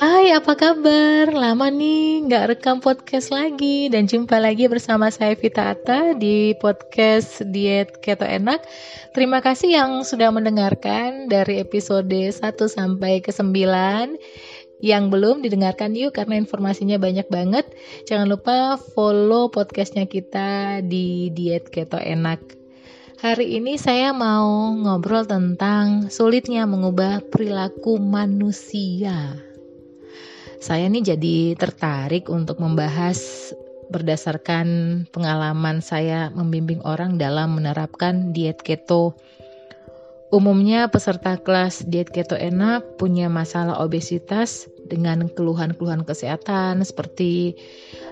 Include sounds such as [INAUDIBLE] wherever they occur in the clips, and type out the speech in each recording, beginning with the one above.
Hai, apa kabar? Lama nih nggak rekam podcast lagi dan jumpa lagi bersama saya Vita Atta di podcast Diet Keto Enak. Terima kasih yang sudah mendengarkan dari episode 1 sampai ke 9. Yang belum didengarkan yuk karena informasinya banyak banget. Jangan lupa follow podcastnya kita di Diet Keto Enak. Hari ini saya mau ngobrol tentang sulitnya mengubah perilaku manusia saya nih jadi tertarik untuk membahas berdasarkan pengalaman saya membimbing orang dalam menerapkan diet keto. Umumnya peserta kelas diet keto enak punya masalah obesitas dengan keluhan-keluhan kesehatan seperti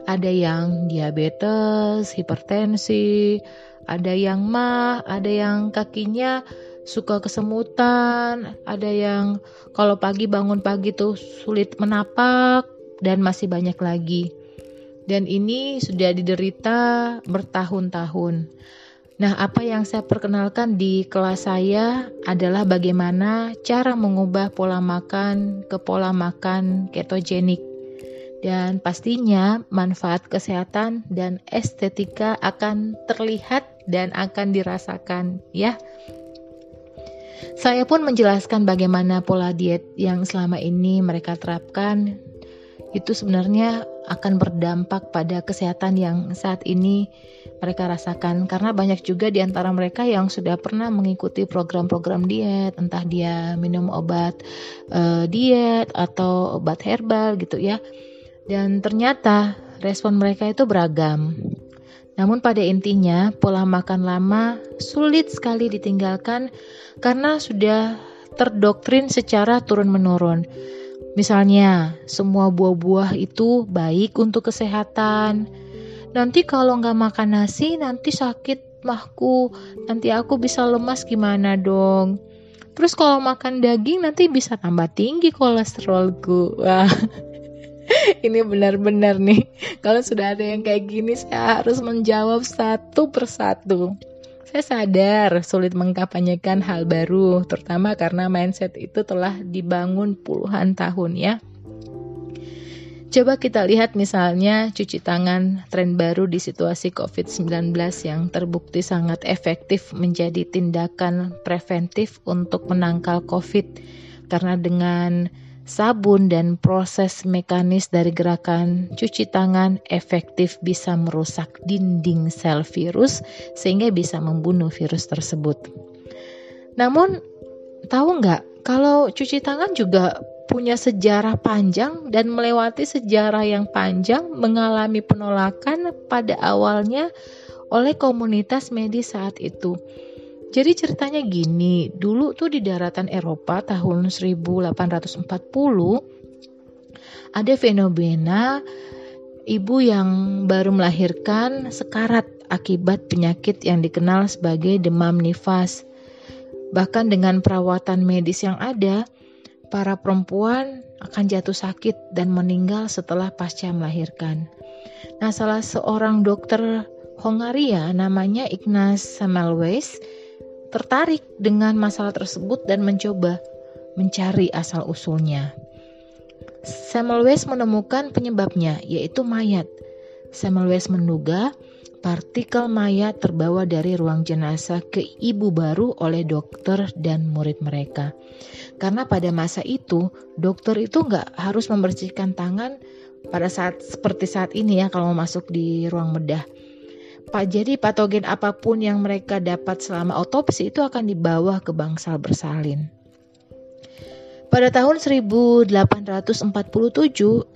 ada yang diabetes, hipertensi, ada yang mah, ada yang kakinya suka kesemutan, ada yang kalau pagi bangun pagi tuh sulit menapak dan masih banyak lagi. Dan ini sudah diderita bertahun-tahun. Nah, apa yang saya perkenalkan di kelas saya adalah bagaimana cara mengubah pola makan ke pola makan ketogenik. Dan pastinya manfaat kesehatan dan estetika akan terlihat dan akan dirasakan ya. Saya pun menjelaskan bagaimana pola diet yang selama ini mereka terapkan itu sebenarnya akan berdampak pada kesehatan yang saat ini mereka rasakan. Karena banyak juga di antara mereka yang sudah pernah mengikuti program-program diet. Entah dia minum obat uh, diet atau obat herbal gitu ya. Dan ternyata respon mereka itu beragam. Namun pada intinya, pola makan lama sulit sekali ditinggalkan karena sudah terdoktrin secara turun-menurun. Misalnya, semua buah-buah itu baik untuk kesehatan. Nanti kalau nggak makan nasi, nanti sakit mahku. Nanti aku bisa lemas gimana dong? Terus kalau makan daging nanti bisa tambah tinggi kolesterolku. Wah, [LAUGHS] ini benar-benar nih kalau sudah ada yang kayak gini saya harus menjawab satu persatu saya sadar sulit mengkampanyekan hal baru terutama karena mindset itu telah dibangun puluhan tahun ya. Coba kita lihat misalnya cuci tangan tren baru di situasi COVID-19 yang terbukti sangat efektif menjadi tindakan preventif untuk menangkal COVID. Karena dengan sabun dan proses mekanis dari gerakan cuci tangan efektif bisa merusak dinding sel virus sehingga bisa membunuh virus tersebut. Namun, tahu nggak kalau cuci tangan juga punya sejarah panjang dan melewati sejarah yang panjang mengalami penolakan pada awalnya oleh komunitas medis saat itu. Jadi ceritanya gini, dulu tuh di daratan Eropa tahun 1840 ada fenomena ibu yang baru melahirkan sekarat akibat penyakit yang dikenal sebagai demam nifas. Bahkan dengan perawatan medis yang ada, para perempuan akan jatuh sakit dan meninggal setelah pasca melahirkan. Nah, salah seorang dokter Hongaria namanya Ignaz Semmelweis tertarik dengan masalah tersebut dan mencoba mencari asal-usulnya. Semmelweis menemukan penyebabnya, yaitu mayat. Semmelweis menduga partikel mayat terbawa dari ruang jenazah ke ibu baru oleh dokter dan murid mereka. Karena pada masa itu, dokter itu nggak harus membersihkan tangan pada saat seperti saat ini ya kalau masuk di ruang bedah jadi patogen apa pun yang mereka dapat selama otopsi itu akan dibawa ke bangsal bersalin. Pada tahun 1847,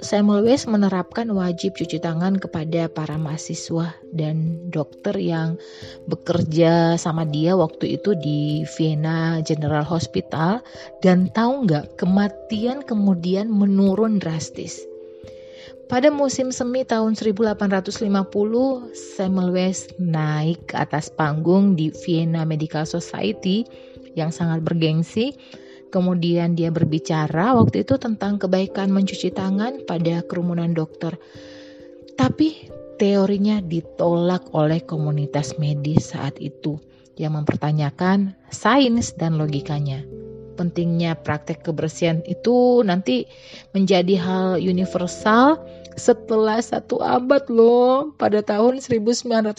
Samuel West menerapkan wajib cuci tangan kepada para mahasiswa dan dokter yang bekerja sama dia waktu itu di Vienna General Hospital dan tahu nggak kematian kemudian menurun drastis. Pada musim semi tahun 1850, Semmelweis naik ke atas panggung di Vienna Medical Society yang sangat bergengsi. Kemudian dia berbicara waktu itu tentang kebaikan mencuci tangan pada kerumunan dokter. Tapi teorinya ditolak oleh komunitas medis saat itu yang mempertanyakan sains dan logikanya. Pentingnya praktek kebersihan itu nanti menjadi hal universal setelah satu abad loh. Pada tahun 1980,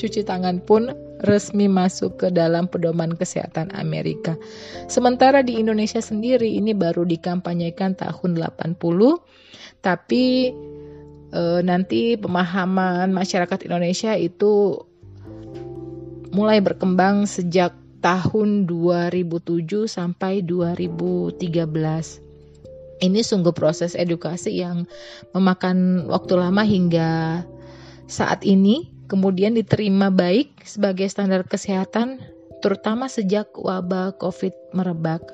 cuci tangan pun resmi masuk ke dalam pedoman kesehatan Amerika. Sementara di Indonesia sendiri ini baru dikampanyekan tahun 80, tapi e, nanti pemahaman masyarakat Indonesia itu mulai berkembang sejak tahun 2007 sampai 2013. Ini sungguh proses edukasi yang memakan waktu lama hingga saat ini kemudian diterima baik sebagai standar kesehatan, terutama sejak wabah COVID merebak.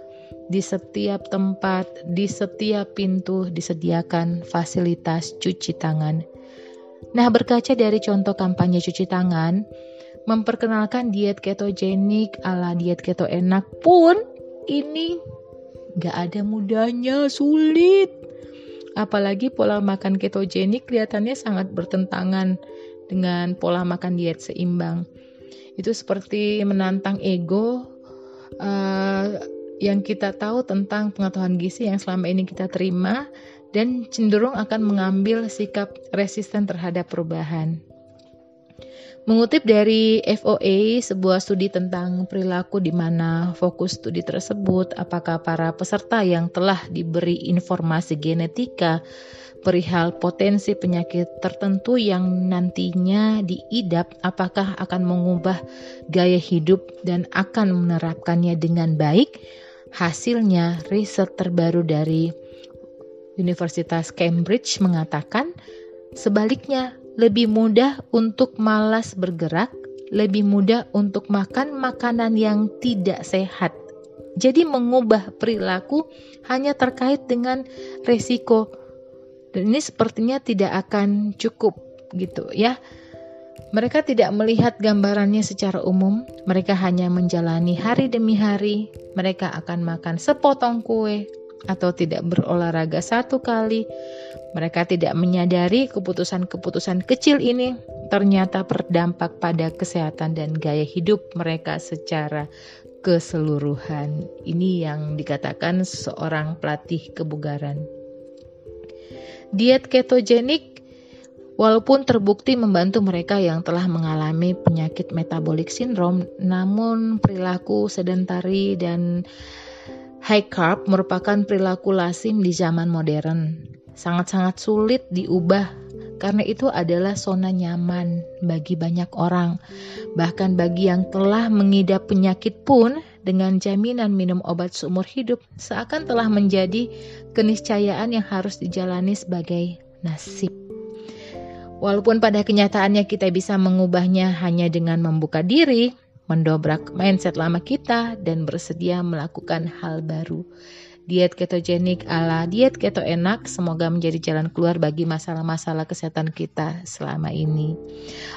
Di setiap tempat, di setiap pintu disediakan fasilitas cuci tangan. Nah, berkaca dari contoh kampanye cuci tangan, memperkenalkan diet ketogenik ala diet keto enak pun ini gak ada mudahnya, sulit. Apalagi pola makan ketogenik kelihatannya sangat bertentangan dengan pola makan diet seimbang. Itu seperti menantang ego uh, yang kita tahu tentang pengetahuan gizi yang selama ini kita terima dan cenderung akan mengambil sikap resisten terhadap perubahan. Mengutip dari FOA, sebuah studi tentang perilaku di mana fokus studi tersebut apakah para peserta yang telah diberi informasi genetika perihal potensi penyakit tertentu yang nantinya diidap apakah akan mengubah gaya hidup dan akan menerapkannya dengan baik. Hasilnya, riset terbaru dari Universitas Cambridge mengatakan sebaliknya lebih mudah untuk malas bergerak, lebih mudah untuk makan makanan yang tidak sehat. Jadi mengubah perilaku hanya terkait dengan resiko dan ini sepertinya tidak akan cukup gitu ya. Mereka tidak melihat gambarannya secara umum, mereka hanya menjalani hari demi hari. Mereka akan makan sepotong kue atau tidak berolahraga satu kali. Mereka tidak menyadari keputusan-keputusan kecil ini ternyata berdampak pada kesehatan dan gaya hidup mereka secara keseluruhan. Ini yang dikatakan seorang pelatih kebugaran. Diet ketogenik walaupun terbukti membantu mereka yang telah mengalami penyakit metabolik sindrom, namun perilaku sedentari dan high carb merupakan perilaku lazim di zaman modern. Sangat-sangat sulit diubah karena itu adalah zona nyaman bagi banyak orang. Bahkan bagi yang telah mengidap penyakit pun dengan jaminan minum obat seumur hidup seakan telah menjadi keniscayaan yang harus dijalani sebagai nasib. Walaupun pada kenyataannya kita bisa mengubahnya hanya dengan membuka diri, mendobrak mindset lama kita, dan bersedia melakukan hal baru. Diet ketogenik ala diet keto enak semoga menjadi jalan keluar bagi masalah-masalah kesehatan kita selama ini.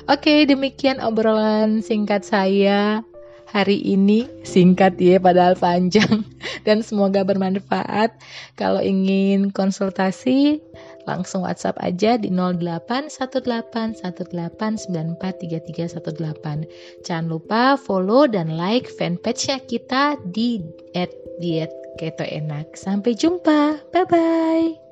Oke, demikian obrolan singkat saya hari ini singkat ya padahal panjang [LAUGHS] dan semoga bermanfaat. Kalau ingin konsultasi langsung WhatsApp aja di 081818943318. Jangan lupa follow dan like fanpage-nya kita di @diet keto enak. Sampai jumpa. Bye bye.